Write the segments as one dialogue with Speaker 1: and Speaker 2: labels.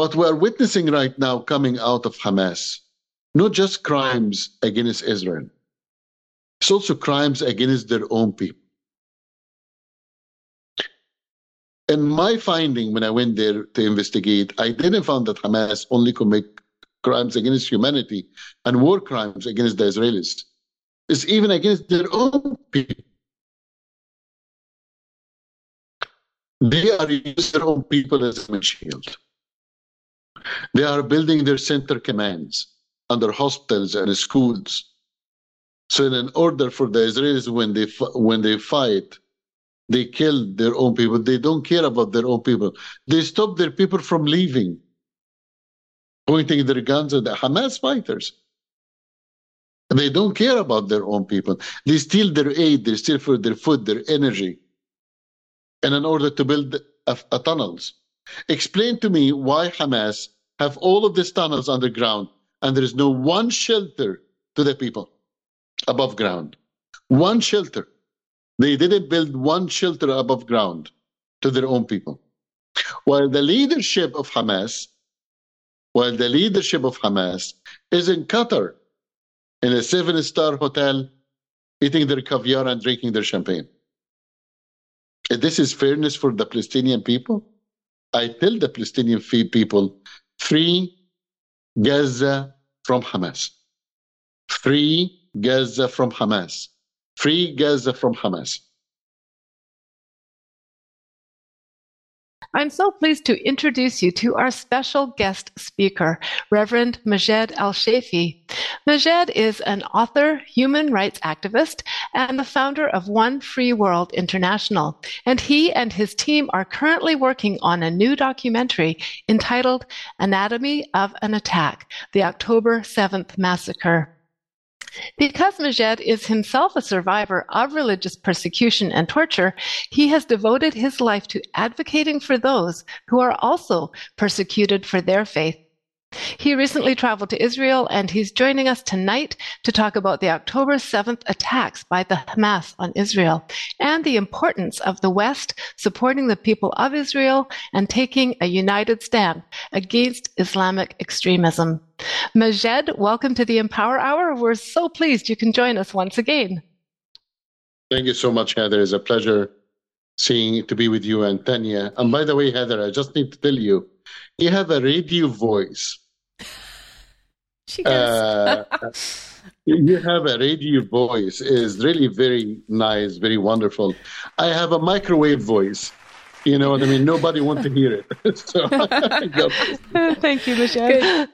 Speaker 1: What we are witnessing right now coming out of Hamas, not just crimes against Israel, it's also crimes against their own people. And my finding when I went there to investigate, I didn't find that Hamas only commit crimes against humanity and war crimes against the Israelis. It's even against their own people. They are using their own people as a shield. They are building their center commands under hospitals and schools. So, in order for the Israelis, when they when they fight, they kill their own people. They don't care about their own people. They stop their people from leaving, pointing their guns at the Hamas fighters. They don't care about their own people. They steal their aid, they steal for their food, their energy, and in order to build a, a tunnels. Explain to me why Hamas have all of these tunnels underground and there is no one shelter to the people above ground. One shelter. They didn't build one shelter above ground to their own people. While the leadership of Hamas, while the leadership of Hamas is in Qatar in a seven star hotel, eating their caviar and drinking their champagne. This is fairness for the Palestinian people, I tell the Palestinian people free Gaza from Hamas. Free Gaza from Hamas. Free Gaza from Hamas.
Speaker 2: I'm so pleased to introduce you to our special guest speaker, Reverend Majed El Shafie. Majed is an author, human rights activist, and the founder of One Free World International. And he and his team are currently working on a new documentary entitled Anatomy of an Attack The October 7th Massacre. Because Majed is himself a survivor of religious persecution and torture, he has devoted his life to advocating for those who are also persecuted for their faith. He recently traveled to Israel and he's joining us tonight to talk about the October 7th attacks by the Hamas on Israel and the importance of the West supporting the people of Israel and taking a united stand against Islamic extremism. Majed, welcome to the Empower Hour. We're so pleased you can join us once again.
Speaker 1: Thank you so much, Heather. It's a pleasure seeing to be with you and Tanya. And by the way, Heather, I just need to tell you, you have a radio voice.
Speaker 3: she does.
Speaker 1: uh, you have a radio voice is really very nice, very wonderful. I have a microwave voice. You know what I mean? Nobody wants to hear it. so,
Speaker 2: Thank you, Michelle.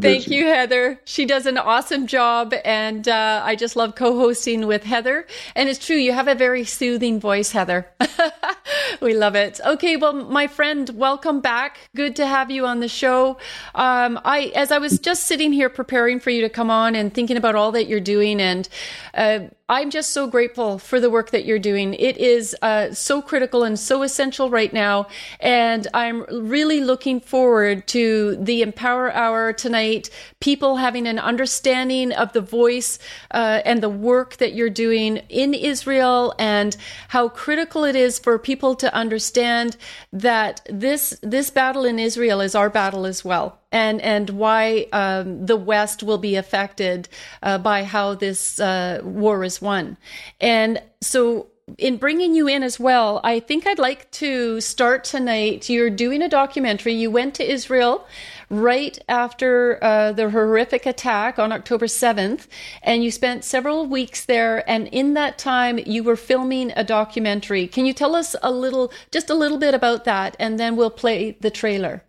Speaker 3: Thank you, Heather. She does an awesome job, and uh, I just love co-hosting with Heather. And it's true, you have a very soothing voice, Heather. we love it. Okay, well, my friend, welcome back. Good to have you on the show. Um, I, as I was just sitting here preparing for you to come on and thinking about all that you're doing, and uh, I'm just so grateful for the work that you're doing. It is uh, so critical and so essential right now. And I'm really looking forward to the Empower Hour tonight, people having an understanding of the voice uh, and the work that you're doing in Israel and how critical it is for people to understand that this, this battle in Israel is our battle as well and and why um, the West will be affected uh, by how this uh, war is won. And so, in bringing you in as well, I think I'd like to start tonight. You're doing a documentary. You went to Israel right after uh, the horrific attack on October 7th, and you spent several weeks there. And in that time, you were filming a documentary. Can you tell us a little, just a little bit about that, and then we'll play the trailer.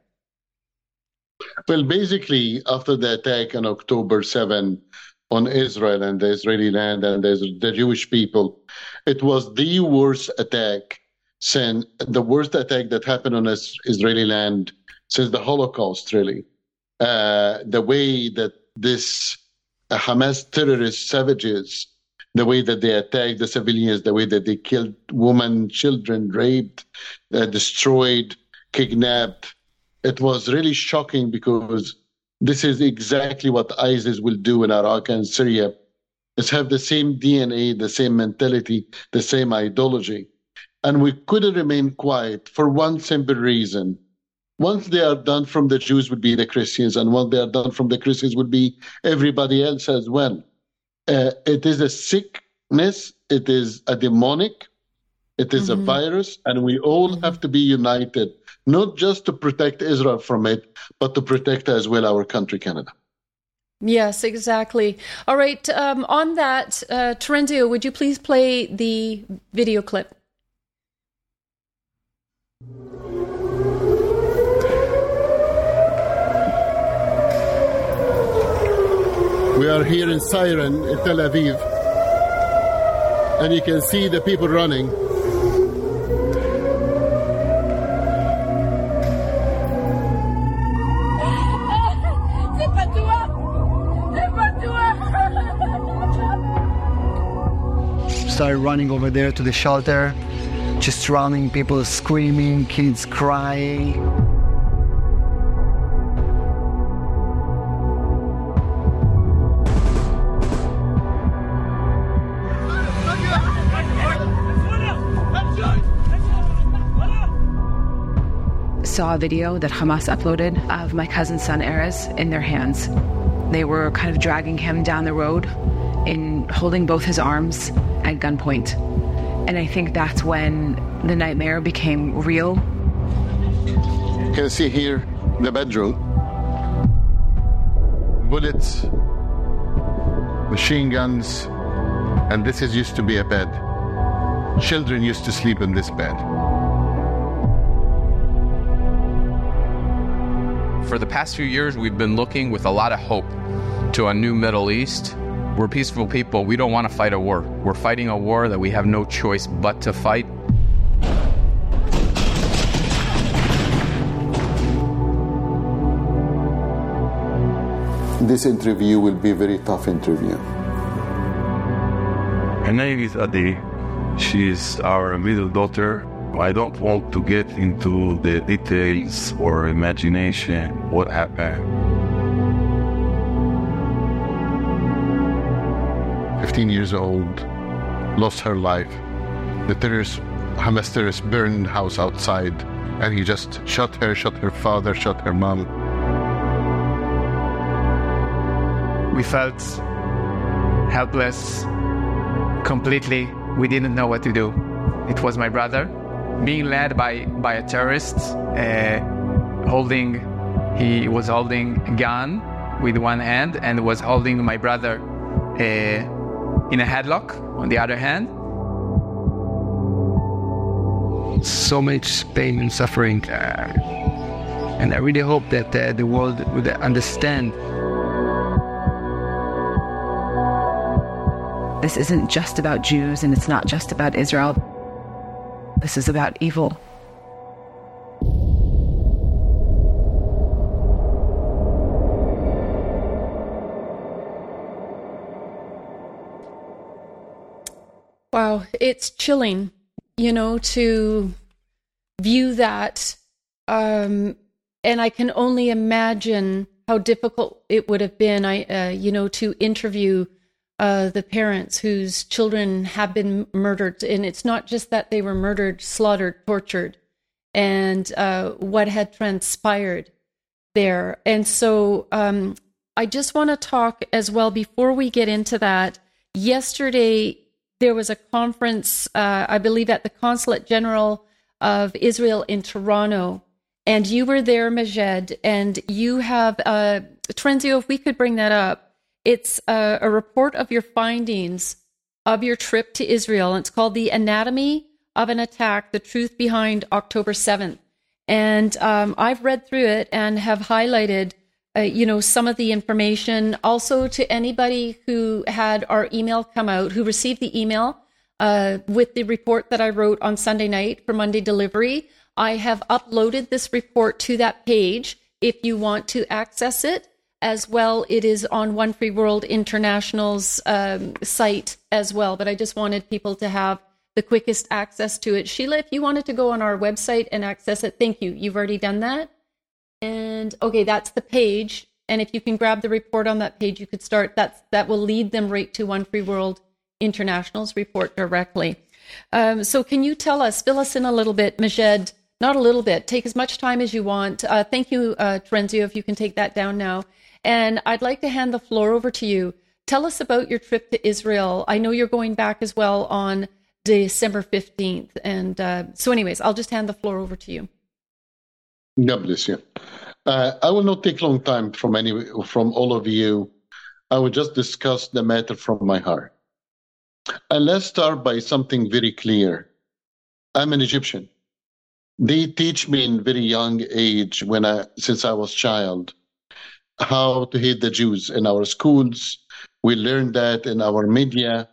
Speaker 1: Well, basically, after the attack on October 7 on Israel and the Israeli land and the, the Jewish people, it was the worst attack since the worst attack that happened on Israeli land since the Holocaust, really. Uh, the way that this uh, Hamas terrorist savages, the way that they attacked the civilians, the way that they killed women, children, raped, uh, destroyed, kidnapped, it was really shocking because this is exactly what ISIS will do in Iraq and Syria. It's have the same DNA, the same mentality, the same ideology. And we couldn't remain quiet for one simple reason. Once they are done from the Jews would be the Christians, and once they are done from the Christians would be everybody else as well. Uh, it is a sickness, it is a demonic, it is mm-hmm. a virus, and we all mm-hmm. have to be united, not just to protect Israel from it, but to protect as well our country, Canada.
Speaker 3: Yes, exactly. All right. Um, on that, uh, Terenzio, would you please play the video clip?
Speaker 1: We are here in Siren in Tel Aviv, and you can see the people running.
Speaker 4: started running over there to the shelter, just running, people screaming, kids crying.
Speaker 5: Saw a video that Hamas uploaded of my cousin's son Erez in their hands. They were kind of dragging him down the road in holding both his arms at gunpoint. And I think that's when the nightmare became real.
Speaker 1: You can see here the bedroom. Bullets, machine guns, and this is used to be a bed. Children used to sleep in this bed.
Speaker 6: For the past few years, we've been looking with a lot of hope to a new Middle East we're peaceful people. We don't want to fight a war. We're fighting a war that we have no choice but to fight.
Speaker 1: This interview will be a very tough interview.
Speaker 7: Her name is Adi. She is our middle daughter. I don't want to get into the details or imagination what happened.
Speaker 1: 15 years old, lost her life. The terrorists, Hamas terrorists burned the house outside, and he just shot her, shot her father, shot her mom.
Speaker 8: We felt helpless completely. We didn't know what to do. It was my brother being led by, by a terrorist, uh, holding, he was holding a gun with one hand and was holding my brother uh, in a headlock on the other hand.
Speaker 4: So much pain and suffering. Uh, and I really hope that uh, the world would understand.
Speaker 5: This isn't just about Jews and it's not just about Israel. This is about evil.
Speaker 3: Wow, it's chilling, you know, to view that. Um, and I can only imagine how difficult it would have been, I, uh, you know, to interview uh, the parents whose children have been murdered. And it's not just that they were murdered, slaughtered, tortured, and uh, what had transpired there. And so um, I just want to talk as well before we get into that. Yesterday, there was a conference, uh, I believe, at the Consulate General of Israel in Toronto, and you were there, Majed, and you have, uh, Terenzio, if we could bring that up, it's a, a report of your findings of your trip to Israel. And It's called The Anatomy of an Attack The Truth Behind October 7th. And um, I've read through it and have highlighted uh, you know, some of the information. Also, to anybody who had our email come out, who received the email uh, with the report that I wrote on Sunday night for Monday delivery, I have uploaded this report to that page if you want to access it. As well, it is on One Free World International's um, site as well. But I just wanted people to have the quickest access to it. Sheila, if you wanted to go on our website and access it, thank you. You've already done that. And okay, that's the page. And if you can grab the report on that page, you could start. That's that will lead them right to One Free World International's report directly. Um, so, can you tell us, fill us in a little bit, Majed, not a little bit. Take as much time as you want. Uh, thank you, uh, Terenzio, if you can take that down now. And I'd like to hand the floor over to you. Tell us about your trip to Israel. I know you're going back as well on December 15th. And uh, so, anyways, I'll just hand the floor over to you.
Speaker 1: God bless you. Uh, I will not take long time from any from all of you. I will just discuss the matter from my heart. And let's start by something very clear. I'm an Egyptian. They teach me in very young age, when I since I was child, how to hate the Jews in our schools. We learn that in our media,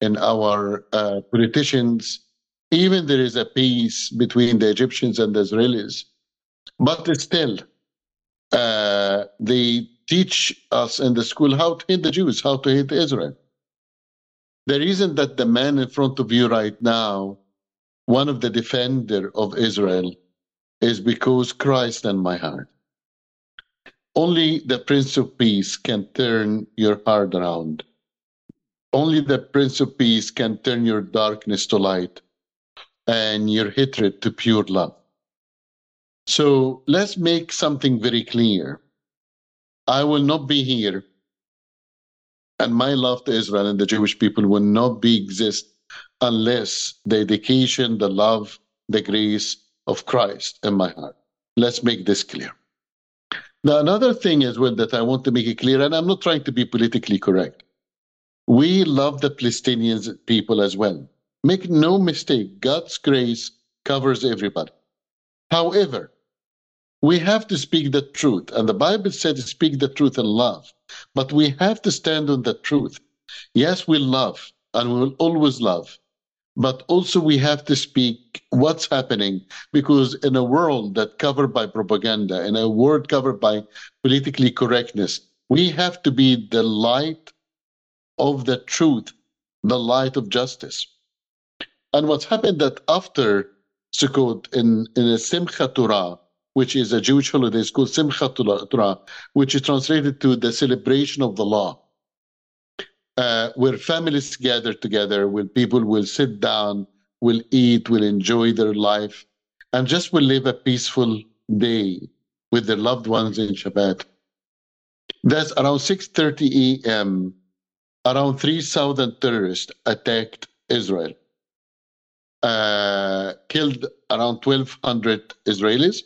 Speaker 1: in our uh, politicians. Even there is a peace between the Egyptians and the Israelis, but still, uh, they teach us in the school how to hate the Jews, how to hate Israel. The reason that the man in front of you right now, one of the defender of Israel, is because Christ in my heart. Only the Prince of Peace can turn your heart around. Only the Prince of Peace can turn your darkness to light and your hatred to pure love. So let's make something very clear. I will not be here, and my love to Israel and the Jewish people will not be exist unless the dedication, the love, the grace of Christ in my heart. Let's make this clear. Now, another thing as well that I want to make it clear, and I'm not trying to be politically correct. We love the Palestinian people as well. Make no mistake, God's grace covers everybody. However, we have to speak the truth, and the Bible said speak the truth in love, but we have to stand on the truth. Yes, we love, and we will always love, but also we have to speak what's happening because in a world that covered by propaganda in a world covered by politically correctness we have to be the light of the truth the light of justice. And what's happened that after Sukkot in, in a Simcha Torah, which is a Jewish holiday, it's called Simcha Torah, which is translated to the celebration of the law uh, where families gather together, where people will sit down, will eat, will enjoy their life, and just will live a peaceful day with their loved ones in Shabbat. That's around 6:30 a.m. Around 3,000 terrorists attacked Israel, uh, killed around 1,200 Israelis.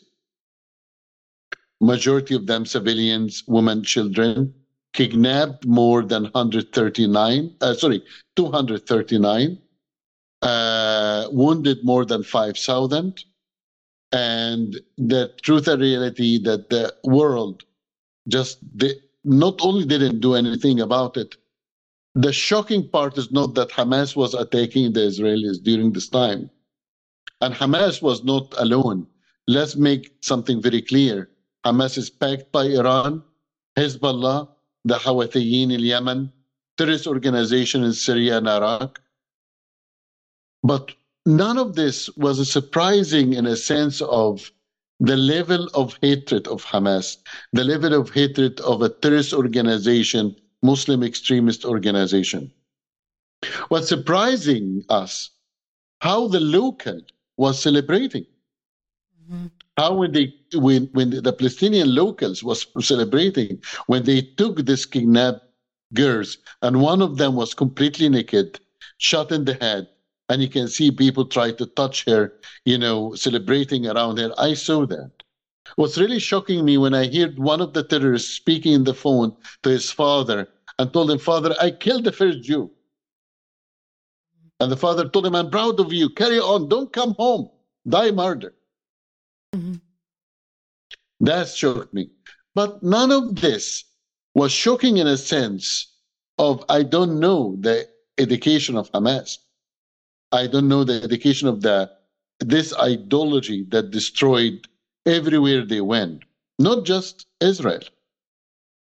Speaker 1: Majority of them civilians, women, children kidnapped more than 139, uh, sorry, 239, uh, wounded more than 5,000. And the truth and reality that the world just not only didn't do anything about it, the shocking part is not that Hamas was attacking the Israelis during this time. And Hamas was not alone. Let's make something very clear. Hamas is backed by Iran, Hezbollah, the Houthis in Yemen, terrorist organization in Syria and Iraq. But none of this was surprising in a sense of the level of hatred of Hamas, the level of hatred of a terrorist organization, Muslim extremist organization. What's surprising us, how the local was celebrating. Mm-hmm how when they when when the Palestinian locals was celebrating when they took these kidnapped girls and one of them was completely naked, shot in the head, and you can see people try to touch her, you know, celebrating around her. I saw that. What's really shocking me when I heard one of the terrorists speaking in the phone to his father and told him, Father, I killed the first Jew. And the father told him, I'm proud of you. Carry on. Don't come home. Die murder. Mm-hmm. That shocked me. But none of this was shocking in a sense of I don't know the education of Hamas. I don't know the education of the this ideology that destroyed everywhere they went, not just Israel.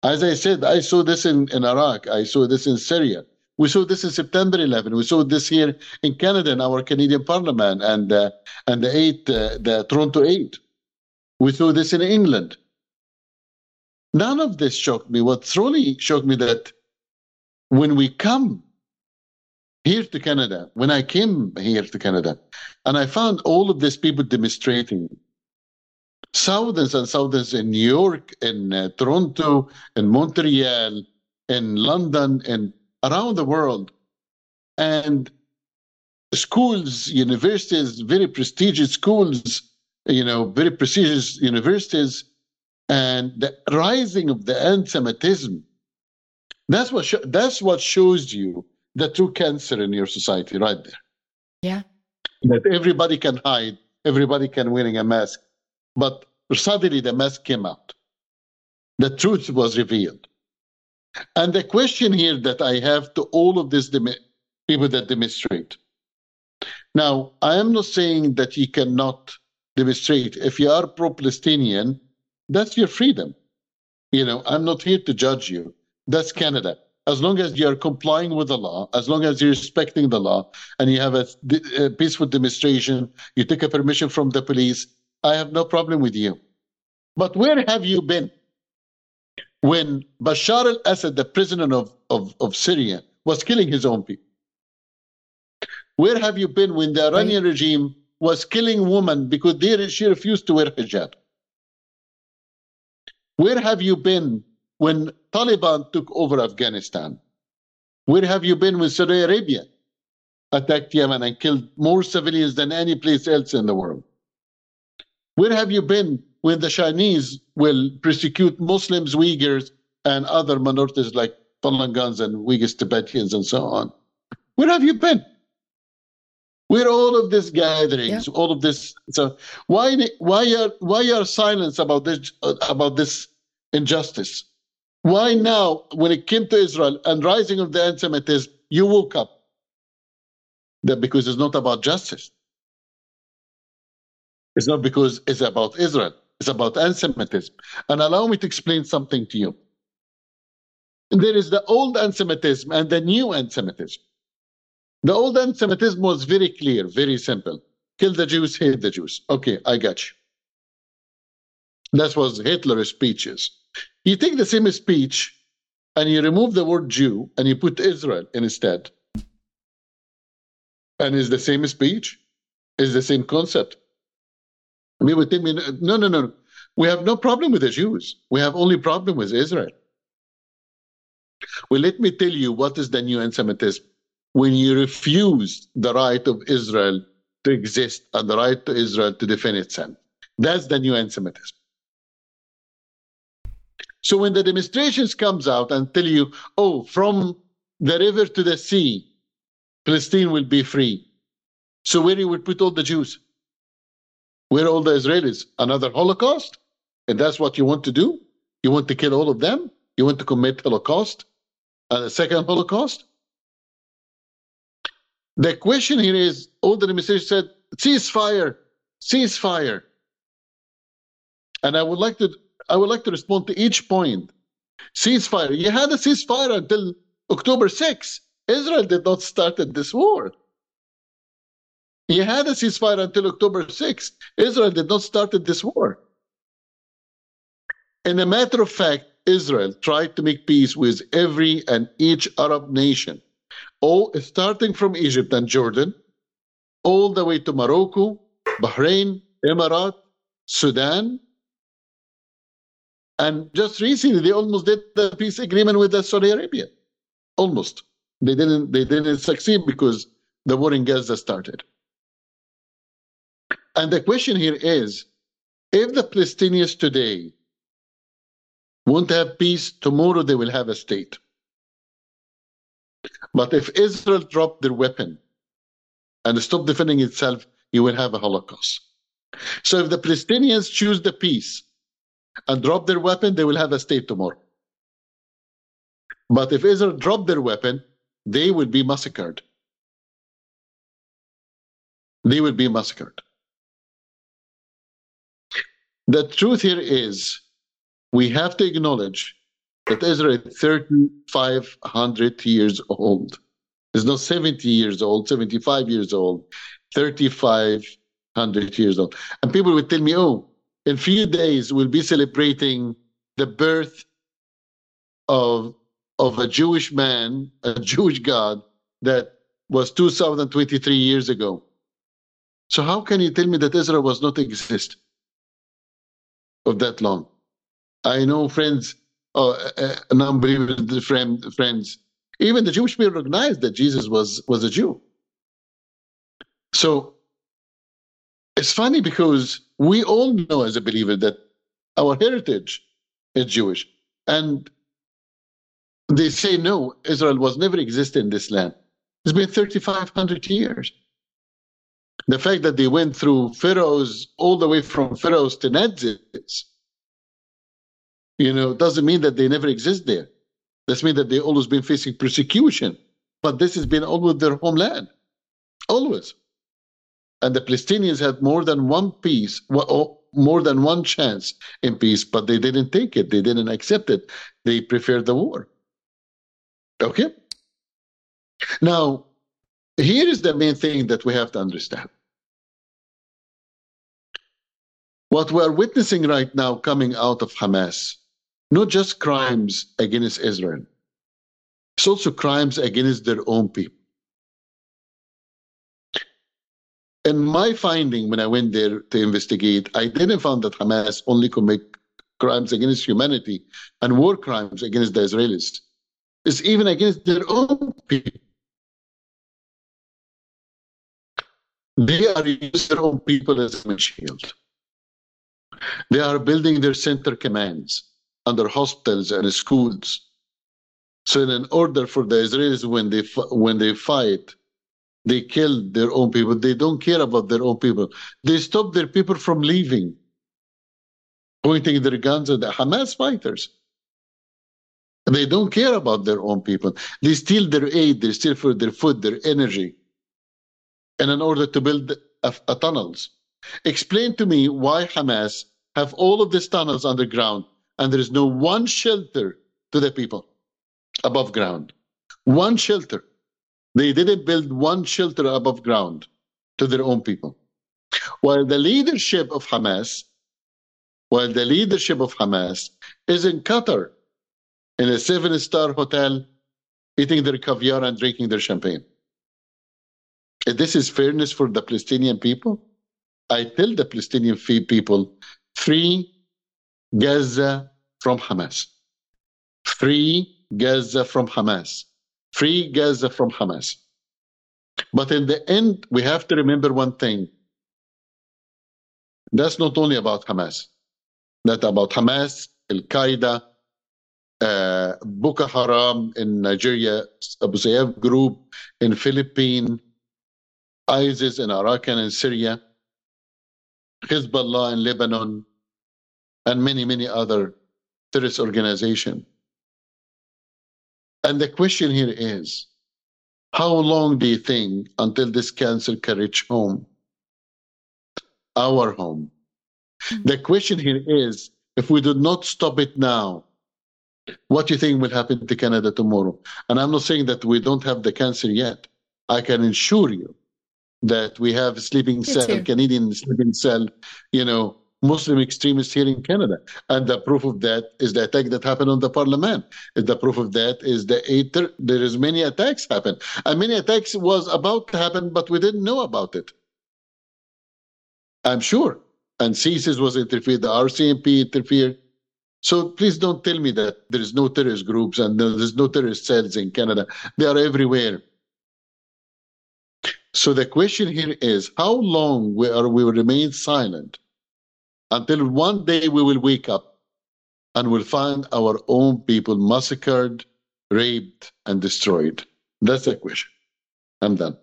Speaker 1: As I said, I saw this in, in Iraq, I saw this in Syria. We saw this in September 11. We saw this here in Canada in our Canadian Parliament and uh, and the eight, uh, the Toronto Eight. We saw this in England. None of this shocked me. What truly shocked me that when we come here to Canada, when I came here to Canada, and I found all of these people demonstrating, thousands and thousands in New York, in uh, Toronto, in Montreal, in London, and around the world. And schools, universities, very prestigious schools, you know, very prestigious universities, and the rising of the anti-Semitism. That's what sh- that's what shows you the true cancer in your society, right there.
Speaker 3: Yeah.
Speaker 1: That everybody can hide, everybody can wearing a mask, but suddenly the mask came out. The truth was revealed. And the question here that I have to all of these dem- people that demonstrate. Now, I am not saying that you cannot demonstrate. If you are pro-Palestinian, that's your freedom. You know, I'm not here to judge you. That's Canada. As long as you're complying with the law, as long as you're respecting the law, and you have a, a peaceful demonstration, you take a permission from the police, I have no problem with you. But where have you been when Bashar al Assad, the president of, of, of Syria, was killing his own people? Where have you been when the Iranian regime was killing women because they, she refused to wear hijab? Where have you been when Taliban took over Afghanistan? Where have you been when Saudi Arabia attacked Yemen and killed more civilians than any place else in the world? Where have you been when the Chinese will persecute Muslims, Uyghurs, and other minorities like Falun and Uyghur Tibetans and so on? Where have you been? Where are all of these gatherings, yeah. all of this. So why why are why are silence about this about this injustice? Why now, when it came to Israel and rising of the anti-Semitism, you woke up? That because it's not about justice. It's not because it's about Israel. It's about anti-Semitism. And allow me to explain something to you. There is the old anti-Semitism and the new anti-Semitism. The old anti-Semitism was very clear, very simple. Kill the Jews, hate the Jews. Okay, I got you. That was Hitler's speeches. You take the same speech and you remove the word Jew and you put Israel instead. And it's the same speech, it's the same concept. People tell me, no, no, no. We have no problem with the Jews. We have only problem with Israel. Well, let me tell you what is the new anti-Semitism. When you refuse the right of Israel to exist and the right to Israel to defend itself, that's the new anti-Semitism. So when the demonstrations comes out and tell you, oh, from the river to the sea, Palestine will be free. So where you would put all the Jews? Where all the Israelis? Another Holocaust? And that's what you want to do? You want to kill all of them? You want to commit Holocaust? Uh, and a second Holocaust? The question here is, all the demonstrators said, ceasefire, ceasefire. And I would like to I would like to respond to each point. Ceasefire. You had a ceasefire until October 6. Israel did not start this war. You had a ceasefire until October 6. Israel did not start this war. In a matter of fact, Israel tried to make peace with every and each Arab nation, all starting from Egypt and Jordan, all the way to Morocco, Bahrain, Emirat, Sudan, and just recently, they almost did the peace agreement with Saudi Arabia. Almost. They didn't. They didn't succeed because the war in Gaza started. And the question here is, if the Palestinians today want to have peace, tomorrow they will have a state. But if Israel drop their weapon and stop defending itself, you will have a Holocaust. So if the Palestinians choose the peace and drop their weapon, they will have a state tomorrow. But if Israel drop their weapon, they will be massacred. They will be massacred. The truth here is we have to acknowledge that Israel is 3,500 years old. It's not 70 years old, 75 years old, 3,500 years old. And people would tell me, oh, in few days we'll be celebrating the birth of of a Jewish man, a Jewish God that was 2023 years ago. So how can you tell me that Israel was not exist of that long? I know friends, uh, uh, non-believers, friend, friends, even the Jewish people recognized that Jesus was was a Jew. So it's funny because we all know as a believer that our heritage is Jewish, and they say no, Israel was never existed in this land. It's been 3,500 years. The fact that they went through pharaohs, all the way from pharaohs to Nazis, you know, doesn't mean that they never exist there. That means that they always been facing persecution. But this has been always their homeland, always. And the Palestinians had more than one peace, more than one chance in peace, but they didn't take it. They didn't accept it. They preferred the war. Okay? Now, here is the main thing that we have to understand. What we're witnessing right now coming out of Hamas, not just crimes against Israel, it's also crimes against their own people. In my finding, when I went there to investigate, I didn't find that Hamas only commit crimes against humanity and war crimes against the Israelis. It's even against their own people. They are using their own people as a shield. They are building their center commands under hospitals and schools. So, in order for the Israelis, when they when they fight, they kill their own people. They don't care about their own people. They stop their people from leaving, pointing their guns at the Hamas fighters. They don't care about their own people. They steal their aid, they steal for their food, their energy, and in order to build a, a tunnels. Explain to me why Hamas have all of these tunnels underground and there is no one shelter to the people above ground. One shelter. They didn't build one shelter above ground to their own people. While the leadership of Hamas, while the leadership of Hamas is in Qatar in a seven star hotel, eating their caviar and drinking their champagne. This is fairness for the Palestinian people, I tell the Palestinian people free Gaza from Hamas. Free Gaza from Hamas free Gaza from Hamas. But in the end, we have to remember one thing. That's not only about Hamas. That's about Hamas, Al Qaeda, uh, Boko Haram in Nigeria, Abu Sayyaf group in Philippines, ISIS in Iraq and in Syria, Hezbollah in Lebanon, and many, many other terrorist organizations. And the question here is how long do you think until this cancer can reach home? Our home. Mm-hmm. The question here is if we do not stop it now, what do you think will happen to Canada tomorrow? And I'm not saying that we don't have the cancer yet. I can assure you that we have sleeping cell, Canadian sleeping cell, you know, Muslim extremists here in Canada. And the proof of that is the attack that happened on the parliament. The proof of that is the eight, there is many attacks happen. And many attacks was about to happen, but we didn't know about it. I'm sure. And CSIS was interfered, the RCMP interfered. So please don't tell me that there is no terrorist groups and there's no terrorist cells in Canada. They are everywhere. So the question here is how long will we remain silent until one day we will wake up and will find our own people massacred, raped, and destroyed. That's the question. I'm done.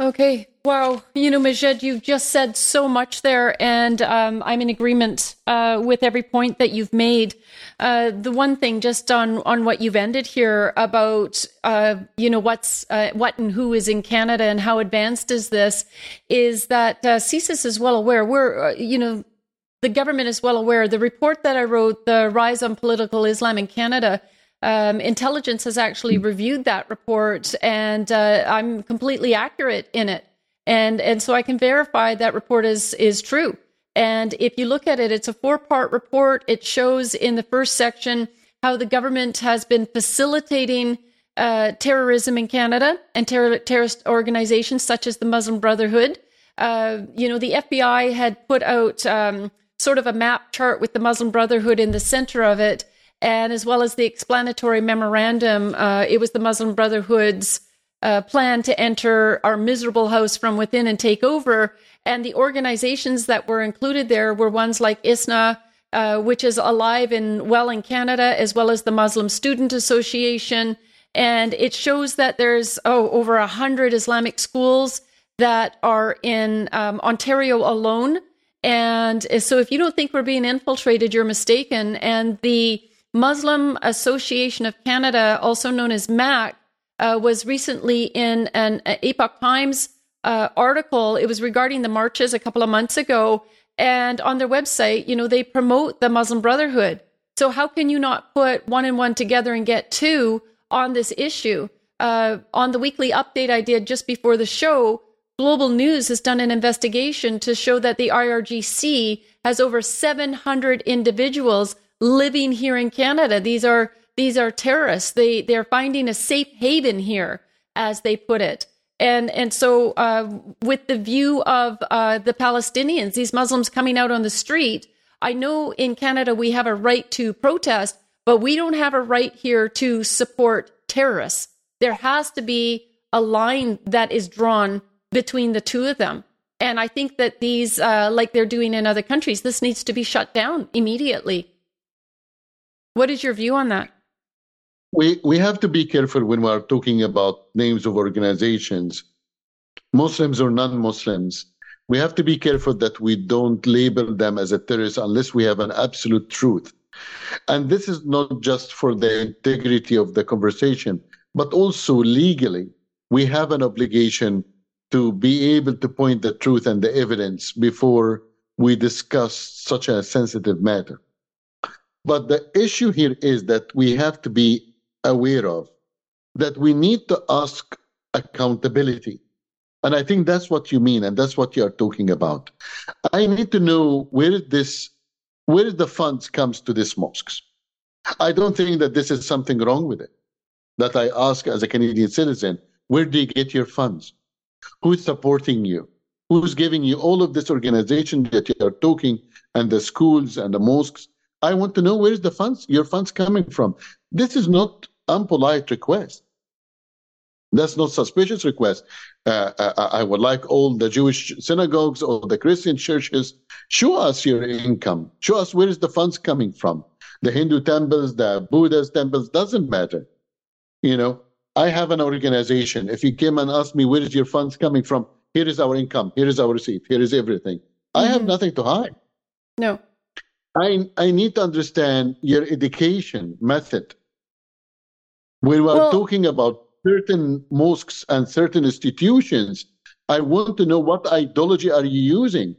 Speaker 3: Okay. Wow. You know, Majed, you've just said so much there, and um, I'm in agreement uh, with every point that you've made. Uh, the one thing, just on on what you've ended here about, uh, you know, what's uh, what and who is in Canada and how advanced is this, is that uh, CSIS is well aware. We're, uh, you know, the government is well aware. The report that I wrote, The Rise on Political Islam in Canada, um, intelligence has actually mm. reviewed that report, and uh, I'm completely accurate in it. And, and so I can verify that report is, is true. And if you look at it, it's a four part report. It shows in the first section how the government has been facilitating uh, terrorism in Canada and ter- terrorist organizations such as the Muslim Brotherhood. Uh, you know, the FBI had put out um, sort of a map chart with the Muslim Brotherhood in the center of it, and as well as the explanatory memorandum. Uh, it was the Muslim Brotherhood's uh, plan to enter our miserable house from within and take over. And the organizations that were included there were ones like ISNA, uh, which is alive and well in Canada, as well as the Muslim Student Association. And it shows that there's oh over a hundred Islamic schools that are in um, Ontario alone. And so, if you don't think we're being infiltrated, you're mistaken. And the Muslim Association of Canada, also known as MAC, uh, was recently in an Epoch Times uh, article. It was regarding the marches a couple of months ago. And on their website, you know, they promote the Muslim Brotherhood. So how can you not put one and one together and get two on this issue? Uh, on the weekly update I did just before the show, Global News has done an investigation to show that the IRGC has over 700 individuals living here in Canada. These are these are terrorists. They they're finding a safe haven here, as they put it. And and so uh, with the view of uh, the Palestinians, these Muslims coming out on the street, I know in Canada we have a right to protest, but we don't have a right here to support terrorists. There has to be a line that is drawn between the two of them. And I think that these, uh, like they're doing in other countries, this needs to be shut down immediately. What is your view on that?
Speaker 1: we we have to be careful when we are talking about names of organizations, Muslims or non-Muslims. We have to be careful that we don't label them as a terrorist unless we have an absolute truth. And this is not just for the integrity of the conversation, but also legally, we have an obligation to be able to point the truth and the evidence before we discuss such a sensitive matter. But the issue here is that we have to be aware of that we need to ask accountability. And I think that's what you mean, and that's what you are talking about. I need to know where this, where the funds comes to these mosques. I don't think that this is something wrong with it. That I ask as a Canadian citizen, where do you get your funds? Who's supporting you? Who's giving you all of this organization that you are talking and the schools and the mosques? I want to know where's the funds, your funds coming from. This is not unpolite request. That's not suspicious request. Uh, I, uh, I would like all the Jewish synagogues or the Christian churches show us your income. Show us where is the funds coming from. The Hindu temples, the Buddhist temples doesn't matter. You know, I have an organization. If you came and asked me where is your funds coming from, here is our income. Here is our receipt. Here is everything. Mm-hmm. I have mm-hmm. nothing to hide.
Speaker 3: No.
Speaker 1: I I need to understand your education method when we are well, talking about certain mosques and certain institutions, I want to know what ideology are you using?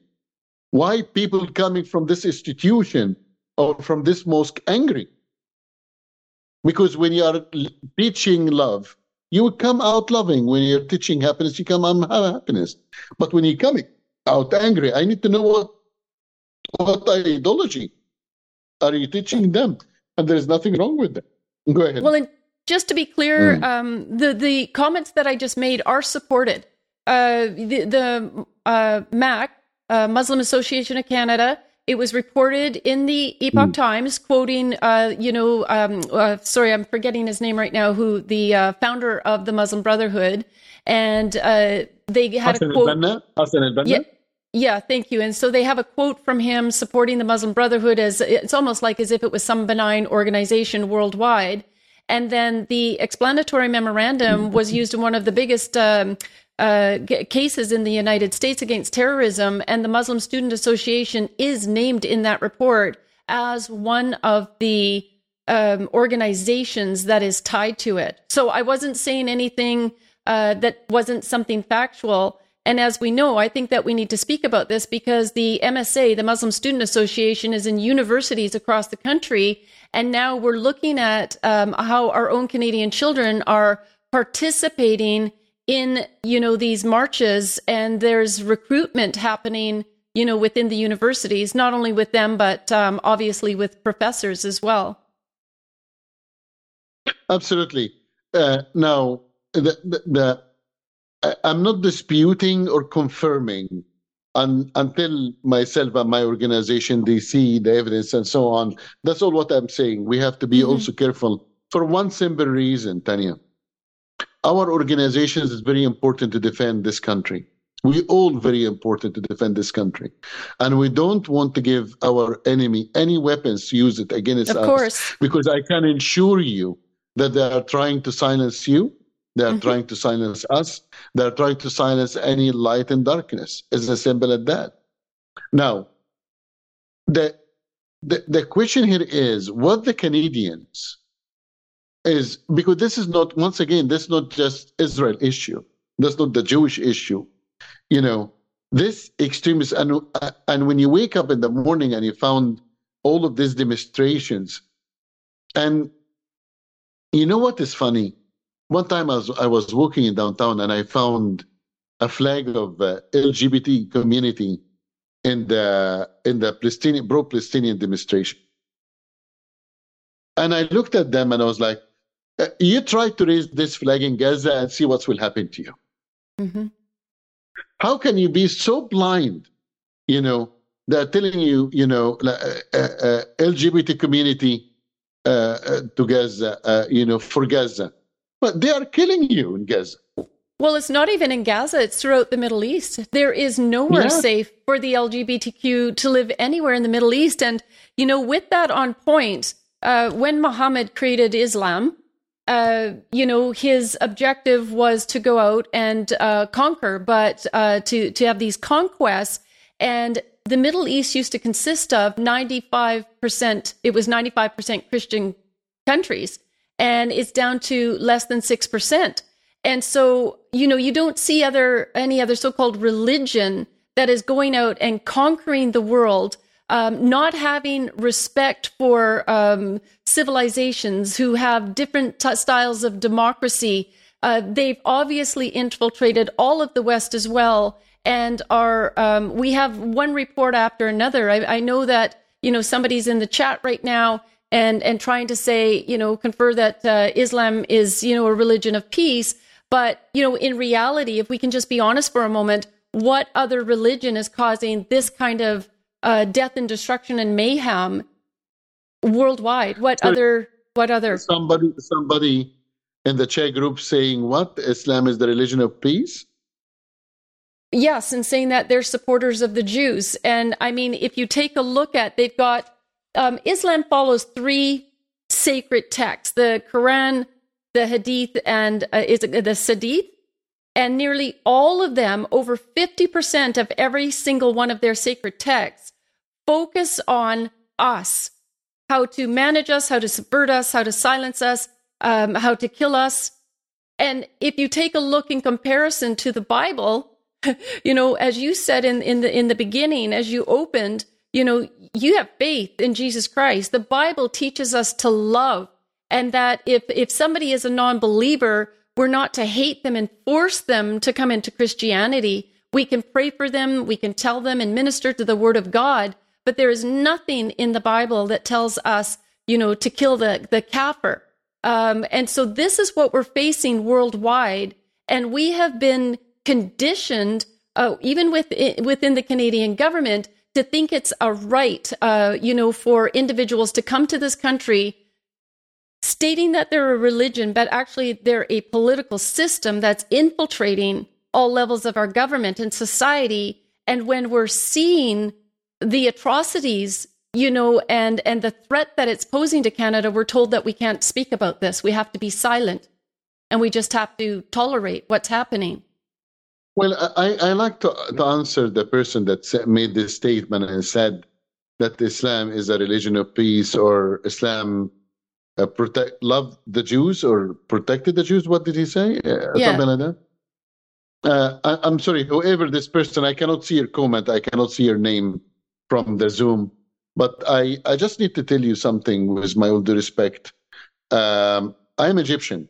Speaker 1: Why people coming from this institution or from this mosque angry? Because when you are teaching love, you come out loving. When you're teaching happiness, you come out happiness. But when you're coming out angry, I need to know what what ideology are you teaching them? And there's nothing wrong with that. Go ahead.
Speaker 3: Well, in- just to be clear, mm. um, the the comments that I just made are supported. Uh, the the uh, MAC, uh, Muslim Association of Canada, it was reported in the Epoch mm. Times, quoting, uh, you know, um, uh, sorry, I'm forgetting his name right now, who the uh, founder of the Muslim Brotherhood, and uh, they had Hassan a quote.
Speaker 1: Hassan
Speaker 3: yeah, yeah, thank you. And so they have a quote from him supporting the Muslim Brotherhood as it's almost like as if it was some benign organization worldwide. And then the explanatory memorandum was used in one of the biggest um, uh, cases in the United States against terrorism. And the Muslim Student Association is named in that report as one of the um, organizations that is tied to it. So I wasn't saying anything uh, that wasn't something factual. And as we know, I think that we need to speak about this because the MSA, the Muslim Student Association, is in universities across the country. And now we're looking at um, how our own Canadian children are participating in, you know, these marches and there's recruitment happening, you know, within the universities, not only with them, but um, obviously with professors as well.
Speaker 1: Absolutely. uh, now the, the, the I'm not disputing or confirming un, until myself and my organization they see the evidence and so on. That's all what I'm saying. We have to be mm-hmm. also careful for one simple reason, Tanya. Our organizations is very important to defend this country. We all very important to defend this country, and we don't want to give our enemy any weapons to use it against
Speaker 3: of
Speaker 1: us.
Speaker 3: Course.
Speaker 1: Because I can assure you that they are trying to silence you they are mm-hmm. trying to silence us. They are trying to silence any light and darkness. It's as simple as that. Now, the, the, the question here is what the Canadians is, because this is not, once again, this is not just Israel issue. That's not the Jewish issue. You know, this extremist, and, and when you wake up in the morning and you found all of these demonstrations, and you know what is funny? One time I was, I was walking in downtown and I found a flag of uh, LGBT community in the in the Palestinian pro-Palestinian demonstration. And I looked at them and I was like, uh, "You try to raise this flag in Gaza and see what will happen to you. Mm-hmm. How can you be so blind? You know, they're telling you, you know, uh, uh, uh LGBT community uh, to Gaza, you know, for Gaza." But they are killing you in Gaza.
Speaker 3: Well, it's not even in Gaza, it's throughout the Middle East. There is nowhere yeah. safe for the LGBTQ to live anywhere in the Middle East. And, you know, with that on point, uh, when Muhammad created Islam, uh, you know, his objective was to go out and uh, conquer, but uh, to, to have these conquests. And the Middle East used to consist of 95%, it was 95% Christian countries and it's down to less than 6%. And so, you know, you don't see other any other so-called religion that is going out and conquering the world, um, not having respect for um, civilizations who have different t- styles of democracy. Uh, they've obviously infiltrated all of the West as well, and are um, we have one report after another. I, I know that you know somebody's in the chat right now and and trying to say, you know, confer that uh, Islam is, you know, a religion of peace. But you know, in reality, if we can just be honest for a moment, what other religion is causing this kind of uh, death and destruction and mayhem worldwide? What so other? What other?
Speaker 1: Somebody, somebody in the chat group saying what Islam is the religion of peace.
Speaker 3: Yes, and saying that they're supporters of the Jews. And I mean, if you take a look at, they've got um, Islam follows three sacred texts the Quran, the Hadith, and uh, is it the Sadith. And nearly all of them, over 50% of every single one of their sacred texts, focus on us how to manage us, how to subvert us, how to silence us, um, how to kill us. And if you take a look in comparison to the Bible, you know, as you said in, in the in the beginning, as you opened, you know, you have faith in Jesus Christ. The Bible teaches us to love and that if, if somebody is a non-believer, we're not to hate them and force them to come into Christianity. We can pray for them. We can tell them and minister to the word of God. But there is nothing in the Bible that tells us, you know, to kill the, the kafir. Um, and so this is what we're facing worldwide. And we have been conditioned, uh, even with, within the Canadian government, to think it's a right, uh, you know, for individuals to come to this country stating that they're a religion, but actually they're a political system that's infiltrating all levels of our government and society. And when we're seeing the atrocities, you know, and, and the threat that it's posing to Canada, we're told that we can't speak about this. We have to be silent and we just have to tolerate what's happening.
Speaker 1: Well, I, I like to, to answer the person that made this statement and said that Islam is a religion of peace or Islam uh, protect love the Jews or protected the Jews. What did he say? Uh, yeah. Something like that. Uh, I, am sorry, whoever this person, I cannot see your comment. I cannot see your name from the Zoom. But I, I just need to tell you something with my all due respect. Um, I'm Egyptian.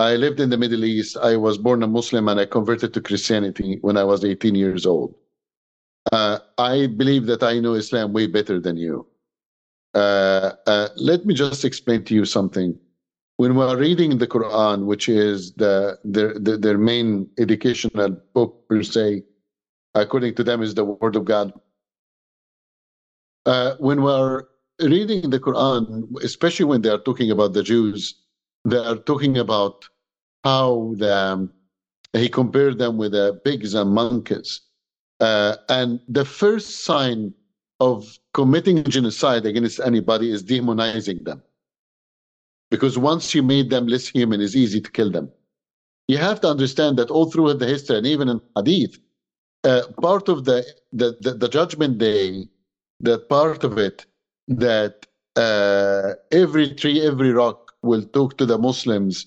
Speaker 1: I lived in the Middle East. I was born a Muslim and I converted to Christianity when I was 18 years old. Uh, I believe that I know Islam way better than you. Uh, uh, let me just explain to you something. when we are reading the Quran, which is the their the, their main educational book per se, according to them, is the Word of God. Uh, when we are reading the Quran, especially when they are talking about the Jews, they are talking about how the, he compared them with the pigs and monkeys. Uh, and the first sign of committing genocide against anybody is demonizing them. Because once you made them less human, it's easy to kill them. You have to understand that all throughout the history and even in Hadith, uh, part of the, the, the, the judgment day, that part of it, that uh, every tree, every rock will talk to the Muslims,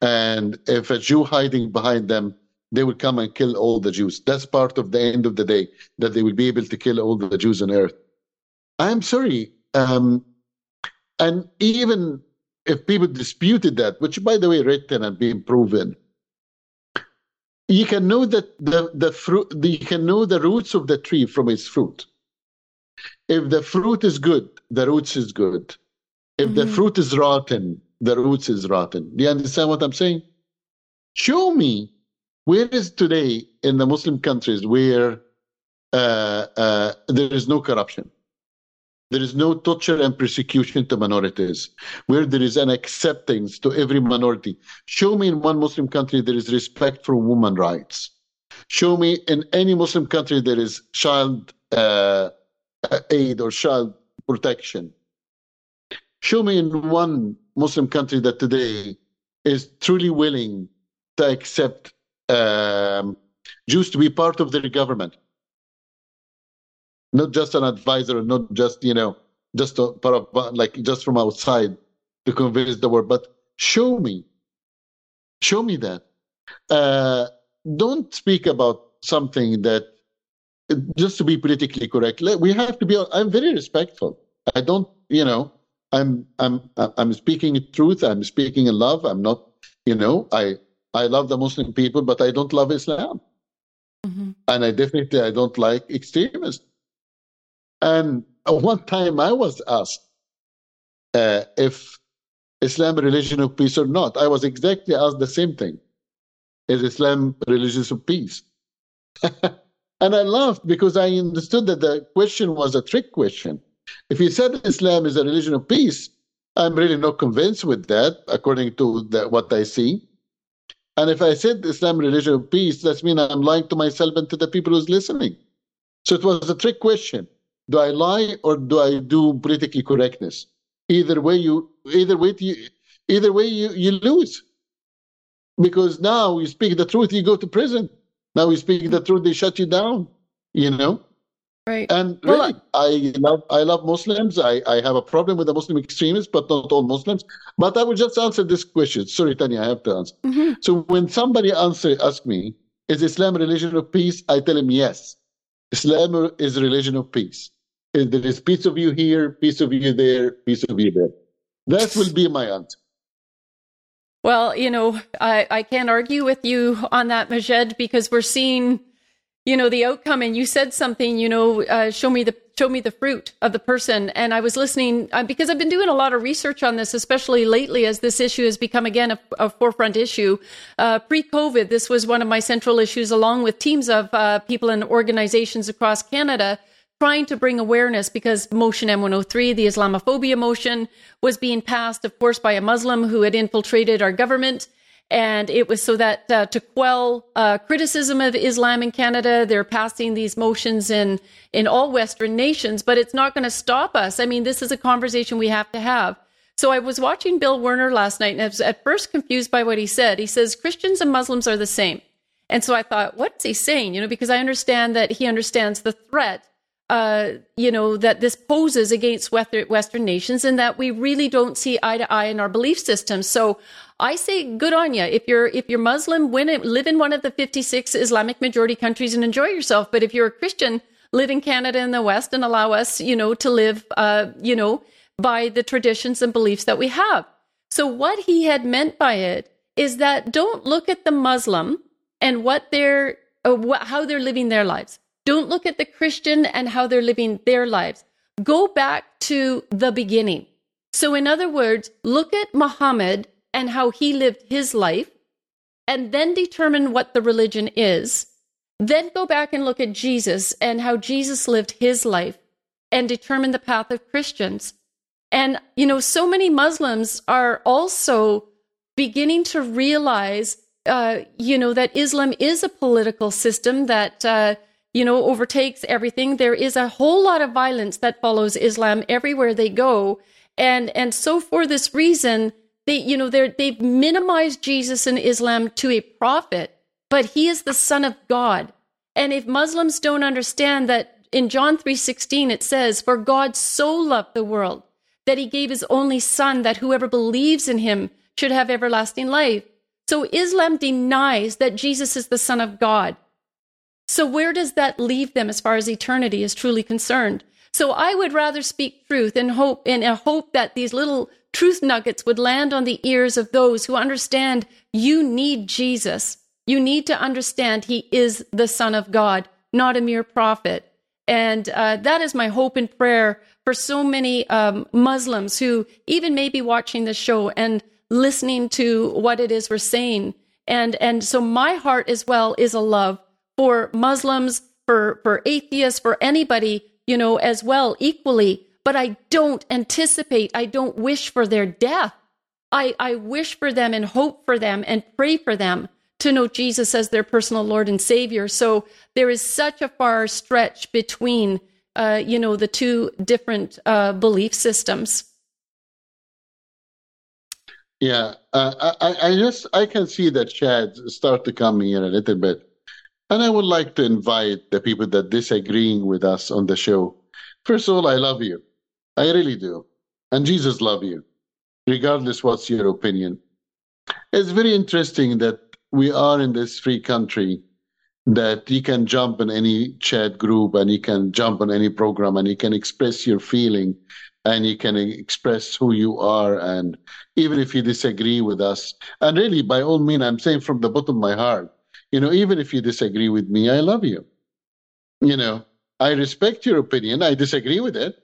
Speaker 1: and if a Jew hiding behind them, they will come and kill all the Jews. That's part of the end of the day, that they will be able to kill all the Jews on earth. I'm sorry. Um, and even if people disputed that, which by the way, written and being proven, you can know that the, the fruit, you can know the roots of the tree from its fruit. If the fruit is good, the roots is good. If mm-hmm. the fruit is rotten, the roots is rotten. Do you understand what I'm saying? Show me where is today in the Muslim countries where uh, uh, there is no corruption, there is no torture and persecution to minorities, where there is an acceptance to every minority. Show me in one Muslim country there is respect for women rights. Show me in any Muslim country there is child uh, aid or child protection. Show me in one Muslim country that today is truly willing to accept um, Jews to be part of their government, not just an advisor, not just you know, just a, like just from outside to convince the world, but show me, show me that. Uh, don't speak about something that just to be politically correct. We have to be. I'm very respectful. I don't, you know, I'm I'm I'm speaking truth. I'm speaking in love. I'm not, you know, I I love the Muslim people, but I don't love Islam. Mm-hmm. And I definitely I don't like extremists. And one time I was asked uh, if Islam religion of peace or not. I was exactly asked the same thing. Is Islam religion of peace? and I laughed because I understood that the question was a trick question. If you said Islam is a religion of peace, I'm really not convinced with that, according to the, what I see. And if I said Islam religion of peace, that means I'm lying to myself and to the people who's listening. So it was a trick question. Do I lie or do I do politically correctness? Either way you either way you either way you, you lose. Because now you speak the truth, you go to prison. Now you speak the truth, they shut you down. You know?
Speaker 3: Right.
Speaker 1: And really, well, I love I love Muslims. I, I have a problem with the Muslim extremists, but not all Muslims. But I will just answer this question. Sorry, Tanya, I have to answer. Mm-hmm. So when somebody answer ask me, is Islam a religion of peace? I tell him yes. Islam is a religion of peace. There is peace of you here, peace of you there, peace of you there. That will be my answer.
Speaker 3: Well, you know, I, I can't argue with you on that, Majed, because we're seeing you know the outcome and you said something you know uh, show me the show me the fruit of the person. And i was listening uh, because i've been doing a lot of research on this especially lately as this issue has become again a, a forefront issue. Uh, pre-covid this was one of my central issues along with teams of uh, people and organizations across canada trying to bring awareness because motion m103 the islamophobia motion was being passed of course by a muslim who had infiltrated our government and it was so that uh, to quell uh, criticism of Islam in Canada, they're passing these motions in in all Western nations. But it's not going to stop us. I mean, this is a conversation we have to have. So I was watching Bill Warner last night, and I was at first confused by what he said. He says Christians and Muslims are the same, and so I thought, what's he saying? You know, because I understand that he understands the threat uh, you know, that this poses against Western nations and that we really don't see eye to eye in our belief systems. So I say good on you. If you're, if you're Muslim, it, live in one of the 56 Islamic majority countries and enjoy yourself. But if you're a Christian, live in Canada and the West and allow us, you know, to live, uh, you know, by the traditions and beliefs that we have. So what he had meant by it is that don't look at the Muslim and what they're, uh, what, how they're living their lives. Don't look at the Christian and how they're living their lives. Go back to the beginning. So, in other words, look at Muhammad and how he lived his life, and then determine what the religion is, then go back and look at Jesus and how Jesus lived his life and determine the path of Christians. And, you know, so many Muslims are also beginning to realize, uh, you know, that Islam is a political system that, uh, you know, overtakes everything. There is a whole lot of violence that follows Islam everywhere they go. And, and so for this reason, they, you know, they're, they've minimized Jesus and Islam to a prophet, but he is the son of God. And if Muslims don't understand that in John 3:16 it says, "For God so loved the world that he gave his only son that whoever believes in him should have everlasting life." So Islam denies that Jesus is the son of God. So where does that leave them as far as eternity is truly concerned? So I would rather speak truth and hope in a hope that these little truth nuggets would land on the ears of those who understand you need Jesus. You need to understand he is the son of God, not a mere prophet. And uh, that is my hope and prayer for so many um, Muslims who even may be watching this show and listening to what it is we're saying. And, and so my heart as well is a love for Muslims, for, for atheists, for anybody, you know, as well, equally. But I don't anticipate, I don't wish for their death. I, I wish for them and hope for them and pray for them to know Jesus as their personal Lord and Savior. So there is such a far stretch between, uh, you know, the two different uh, belief systems.
Speaker 1: Yeah, uh, I, I just I can see that Chad start to come here a little bit, and I would like to invite the people that disagreeing with us on the show. First of all, I love you, I really do, and Jesus love you, regardless what's your opinion. It's very interesting that we are in this free country that you can jump in any chat group and you can jump on any program and you can express your feeling and you can express who you are and even if you disagree with us and really by all means i'm saying from the bottom of my heart you know even if you disagree with me i love you. You know i respect your opinion. I disagree with it.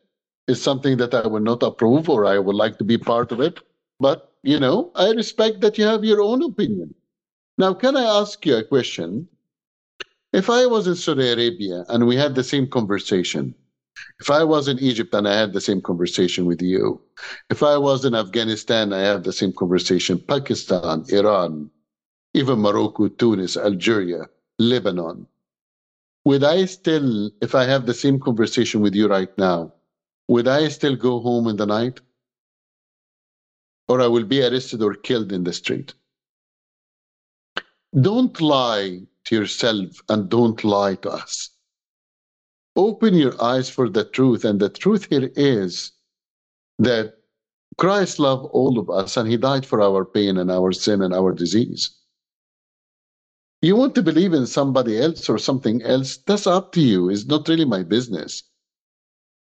Speaker 1: It's something that i would not approve or i would like to be part of it. But you know i respect that you have your own opinion. Now, can I ask you a question? If I was in Saudi Arabia and we had the same conversation, if I was in Egypt and I had the same conversation with you, if I was in Afghanistan, I had the same conversation, Pakistan, Iran, even Morocco, Tunis, Algeria, Lebanon, would I still, if I have the same conversation with you right now, would I still go home in the night? Or I will be arrested or killed in the street? Don't lie to yourself and don't lie to us. Open your eyes for the truth. And the truth here is that Christ loved all of us and he died for our pain and our sin and our disease. You want to believe in somebody else or something else, that's up to you. It's not really my business.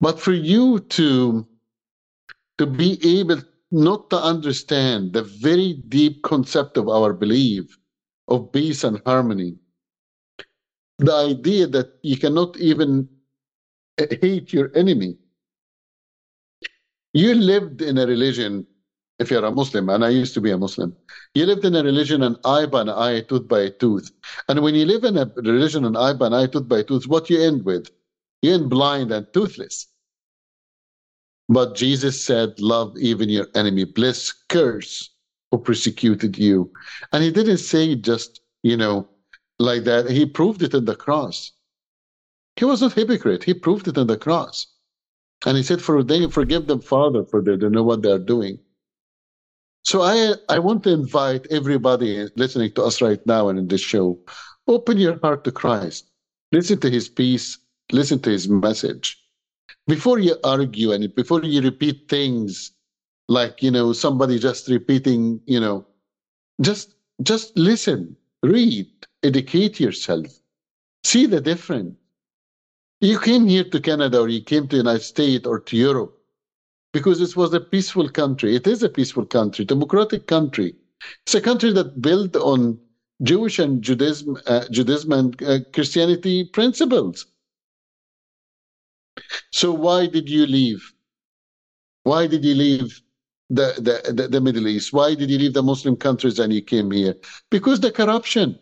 Speaker 1: But for you to, to be able not to understand the very deep concept of our belief of peace and harmony. The idea that you cannot even eh, hate your enemy. You lived in a religion, if you're a Muslim, and I used to be a Muslim, you lived in a religion and eye by an eye, tooth by a tooth. And when you live in a religion and eye by an eye, tooth by a tooth, what you end with? You end blind and toothless. But Jesus said, Love even your enemy, bless, curse who persecuted you. And he didn't say just, you know, like that. He proved it in the cross. He was not hypocrite. He proved it in the cross. And he said, For they forgive them, Father, for they don't know what they are doing. So I I want to invite everybody listening to us right now and in this show, open your heart to Christ. Listen to his peace, listen to his message. Before you argue and before you repeat things like you know somebody just repeating you know just just listen read educate yourself see the difference you came here to canada or you came to the united states or to europe because this was a peaceful country it is a peaceful country democratic country it's a country that built on jewish and judaism uh, judaism and uh, christianity principles so why did you leave why did you leave the, the, the, the Middle East? Why did you leave the Muslim countries and you came here? Because the corruption,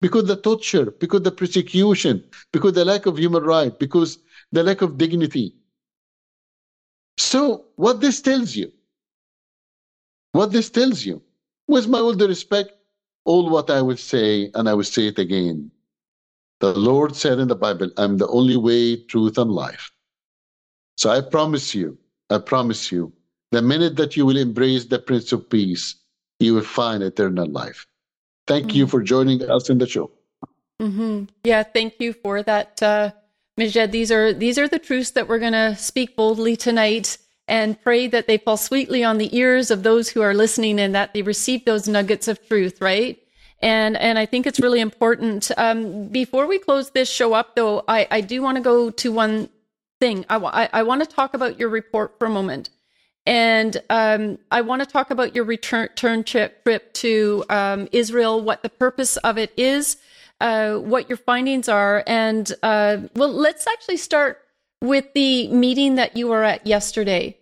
Speaker 1: because the torture, because the persecution, because the lack of human right, because the lack of dignity. So what this tells you, what this tells you, with my all due respect, all what I will say, and I will say it again. The Lord said in the Bible, I'm the only way, truth, and life. So I promise you, I promise you, the minute that you will embrace the Prince of Peace, you will find eternal life. Thank mm-hmm. you for joining us in the show.
Speaker 3: Mm-hmm. Yeah, thank you for that, uh, Majed. These are these are the truths that we're going to speak boldly tonight, and pray that they fall sweetly on the ears of those who are listening, and that they receive those nuggets of truth. Right. And and I think it's really important. Um, before we close this show up, though, I, I do want to go to one thing. I, I, I want to talk about your report for a moment. And um, I want to talk about your return, trip, trip to um, Israel, what the purpose of it is, uh, what your findings are. And uh, well, let's actually start with the meeting that you were at yesterday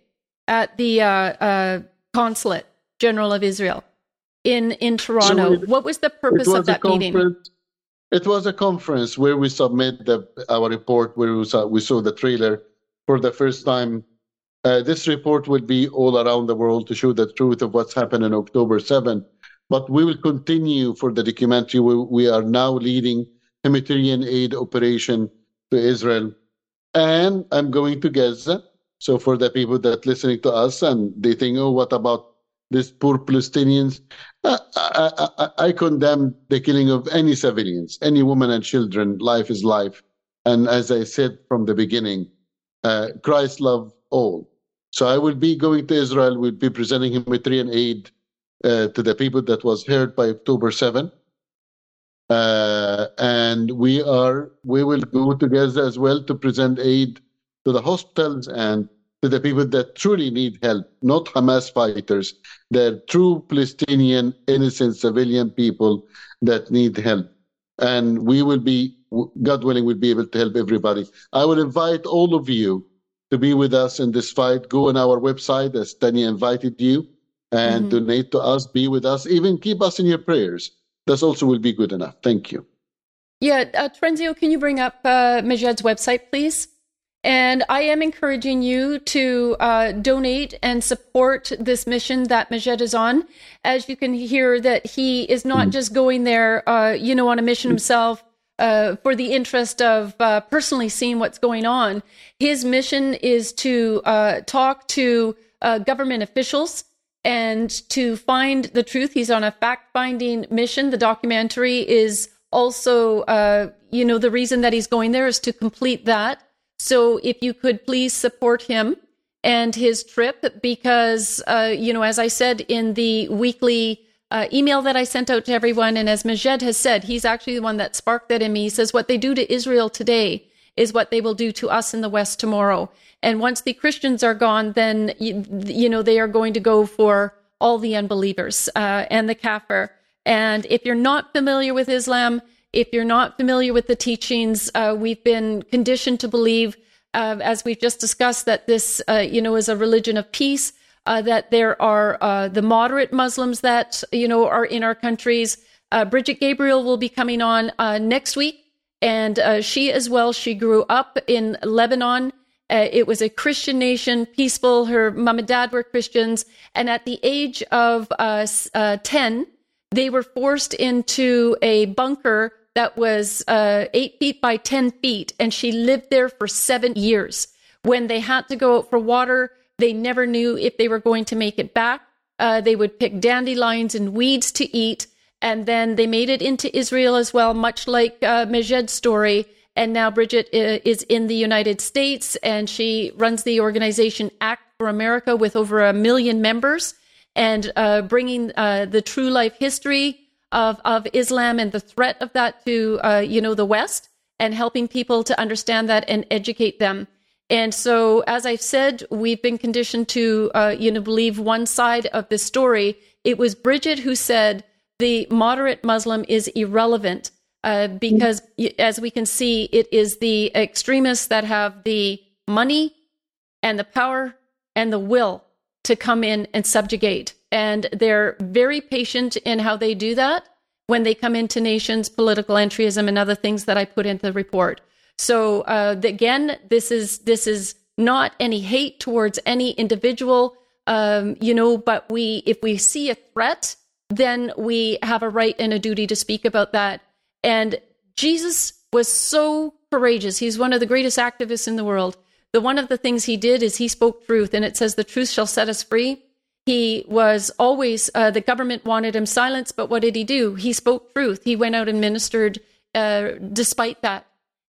Speaker 3: at the uh, uh consulate general of Israel in, in Toronto. So it, what was the purpose was of that meeting?
Speaker 1: It was a conference where we submit the, our report, where we saw, we saw the trailer for the first time. Uh, this report will be all around the world to show the truth of what's happened on October 7. But we will continue for the documentary. We, we are now leading humanitarian aid operation to Israel. And I'm going to Gaza. So for the people that listening to us and they think, oh, what about these poor Palestinians. I, I, I, I, condemn the killing of any civilians, any women and children. Life is life. And as I said from the beginning, uh, Christ loved all. So I will be going to Israel, We'll be presenting humanitarian aid uh, to the people that was hurt by October 7. Uh, and we are we will go together as well to present aid to the hospitals and to the people that truly need help, not Hamas fighters. They're true Palestinian, innocent civilian people that need help. And we will be, God willing, we'll be able to help everybody. I will invite all of you to be with us in this fight. Go on our website, as Tanya invited you, and mm-hmm. donate to us, be with us, even keep us in your prayers. That also will be good enough. Thank you.
Speaker 3: Yeah, uh, Trenzio, can you bring up uh, Majed's website, please? And I am encouraging you to uh, donate and support this mission that Majed is on. As you can hear, that he is not just going there, uh, you know, on a mission himself uh, for the interest of uh, personally seeing what's going on. His mission is to uh, talk to uh, government officials and to find the truth. He's on a fact-finding mission. The documentary is also, you know, the reason that he's going there is to complete that. So if you could please support him and his trip, because, uh, you know, as I said in the weekly uh, email that I sent out to everyone, and as Majed has said, he's actually the one that sparked that in me. He says, What they do to Israel today is what they will do to us in the West tomorrow. And once the Christians are gone, then, you, you know, they are going to go for all the unbelievers uh, and the kafir. And if you're not familiar with Islam, if you're not familiar with the teachings, uh, we've been conditioned to believe, uh, as we've just discussed, that this, uh, you know, is a religion of peace. Uh, that there are uh, the moderate Muslims that you know are in our countries. Brigitte Gabriel will be coming on next week, and she as well. She grew up in Lebanon. it was a Christian nation, peaceful. Her mom and dad were Christians, and at the age of ten, they were forced into a bunker that was uh, eight feet by 10 feet, and she lived there for seven years. When they had to go out for water, they never knew if they were going to make it back. Uh, they would pick dandelions and weeds to eat, and then they made it into Israel as well, much like uh, Majed's story. And now Brigitte uh, is in the United States, and she runs the organization Act for America with over a million members, and uh, bringing uh, the true life history of, of Islam and the threat of that to, uh, you know, the West and helping people to understand that and educate them. And so, as I've said, we've been conditioned to, uh, you know, believe one side of the story. It was Brigitte who said the moderate Muslim is irrelevant uh, because, as we can see, it is the extremists that have the money and the power and the will to come in and subjugate. And they're very patient in how they do that when they come into nations, political entryism, and other things that I put into the report. So uh, again, this is this is not any hate towards any individual, um, you know. But we, if we see a threat, then we have a right and a duty to speak about that. And Jesus was so courageous. He's one of the greatest activists in the world. The one of the things he did is he spoke truth, and it says, "The truth shall set us free." He was always uh, the government wanted him silenced, but what did he do? He spoke truth. He went out and ministered uh, despite that.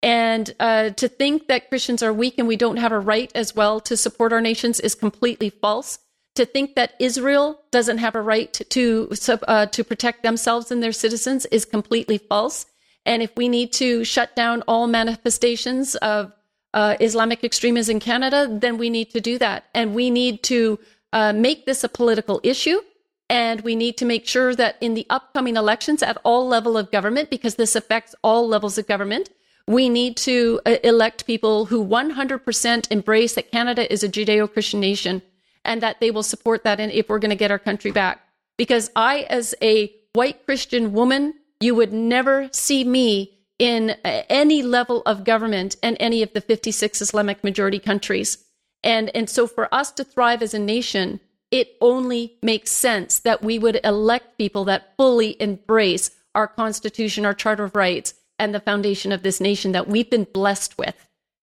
Speaker 3: And uh, to think that Christians are weak and we don't have a right as well to support our nations is completely false. To think that Israel doesn't have a right to uh, to protect themselves and their citizens is completely false. And if we need to shut down all manifestations of uh, Islamic extremism in Canada, then we need to do that. And we need to uh, make this a political issue. And we need to make sure that in the upcoming elections at all level of government, because this affects all levels of government, we need to uh, elect people who 100% embrace that Canada is a Judeo Christian nation and that they will support that and if we're going to get our country back. Because I, as a white Christian woman, you would never see me in uh, any level of government in any of the 56 Islamic majority countries. And, and so for us to thrive as a nation, it only makes sense that we would elect people that fully embrace our Constitution, our Charter of Rights, and the foundation of this nation that we've been blessed with.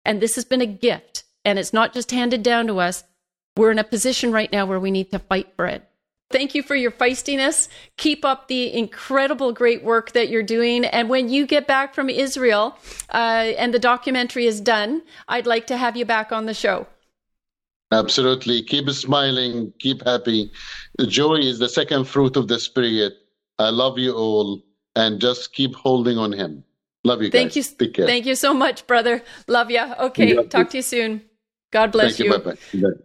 Speaker 3: And this has been a gift, and it's not just handed down to us. We're in a position right now where we need to fight for it. Thank you for your feistiness. Keep up the incredible great work that you're doing. And when you get back from Israel uh, and the documentary is done, I'd like to have you back on the show.
Speaker 1: Absolutely. Keep smiling, keep happy. Joy is the second fruit of the Spirit. I love you all, and just keep holding on Him. Love you.
Speaker 3: Thank
Speaker 1: guys.
Speaker 3: you. Thank you so much, brother. Love you. Okay. Talk to you soon. God bless
Speaker 1: Thank you. you. Bye-bye.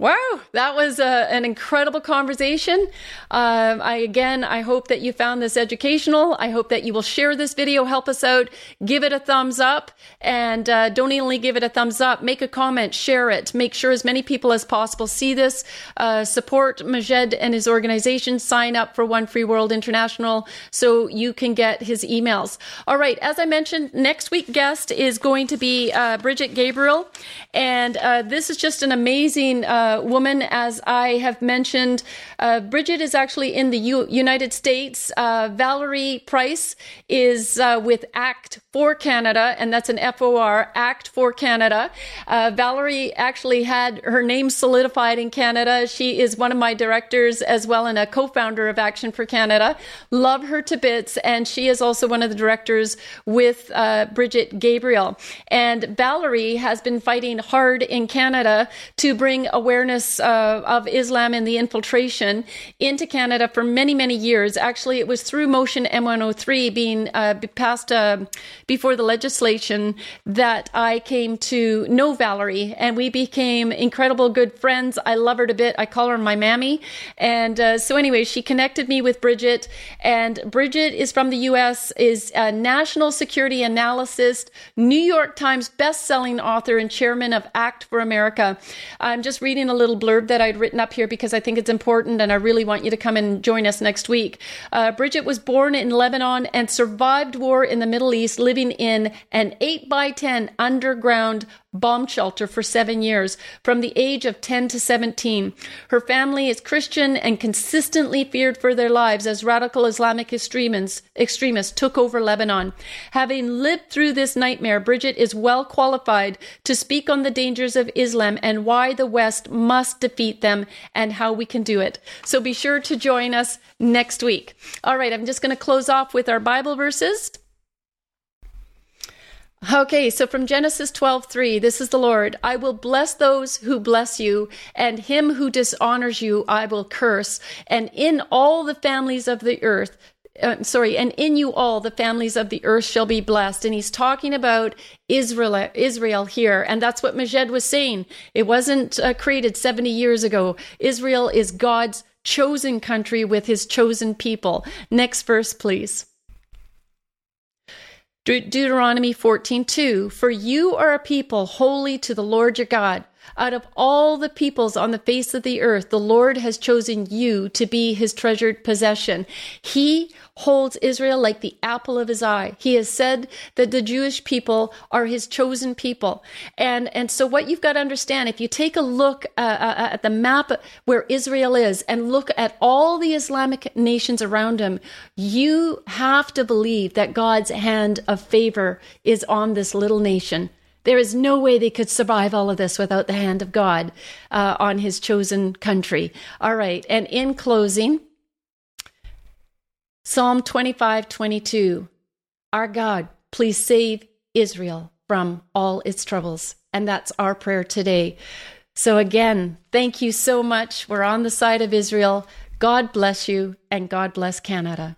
Speaker 3: Wow, that was a, uh, an incredible conversation. Um, I again, I hope that you found this educational. I hope that you will share this video, help us out, give it a thumbs up, and uh, don't only give it a thumbs up, make a comment, share it, make sure as many people as possible see this. Uh, support Majed and his organization. Sign up for One Free World International so you can get his emails. All right, as I mentioned, next week guest is going to be uh, Brigitte Gabriel, and uh, this is just an amazing uh, woman, as I have mentioned. Uh, Brigitte is actually in the U- United States. Uh, Valerie Price is uh, with ACT for Canada, and that's an FOR, ACT for Canada. Uh, Valerie actually had her name solidified in Canada. She is one of my directors as well and a co founder of Action for Canada. Love her to bits, and she is also one of the directors with Brigitte Gabriel. And Valerie has been fighting hard in Canada to bring awareness uh, of Islam and the infiltration into Canada for many, many years. Actually, it was through Motion M103 being uh, passed uh, before the legislation that I came to know Valerie, and we became incredible good friends. I love her to bit. I call her my mammy. And uh, so, anyway, she connected me with Brigitte, and Brigitte is from the U.S., is a national security analyst, New York Times best-selling author, and chairman of ACT for America. I'm just reading a little blurb that I'd written up here because I think it's important, and I really want you to come and join us next week. Uh, Brigitte was born in Lebanon and survived war in the Middle East, living in an 8 by 10 underground bomb shelter for seven years from the age of 10 to 17. Her family is Christian and consistently feared for their lives as radical Islamic extremists, extremists took over Lebanon. Having lived through this nightmare, Brigitte is well qualified to speak on the dangers of Islam and why the West must defeat them and how we can do it. So be sure to join us next week. All right, I'm just going to close off with our Bible verses. Okay, so from Genesis 12:3, this is the Lord, I will bless those who bless you, and him who dishonors you I will curse, and in all the families of the earth uh, sorry, and in you all the families of the earth shall be blessed. And he's talking about Israel, Israel here, and that's what Majed was saying. It wasn't uh, created 70 years ago. Israel is God's chosen country with his chosen people. Next verse, please. De- Deuteronomy 14:2 For you are a people holy to the Lord your God. Out of all the peoples on the face of the earth, the Lord has chosen you to be his treasured possession. He holds Israel like the apple of his eye. He has said that the Jewish people are his chosen people. And, and so what you've got to understand, if you take a look uh, uh, at the map where Israel is and look at all the Islamic nations around him, you have to believe that God's hand of favor is on this little nation. There is no way they could survive all of this without the hand of God uh, on his chosen country. All right. And in closing, Psalm 25 22. Our God, please save Israel from all its troubles. And that's our prayer today. So, again, thank you so much. We're on the side of Israel. God bless you, and God bless Canada.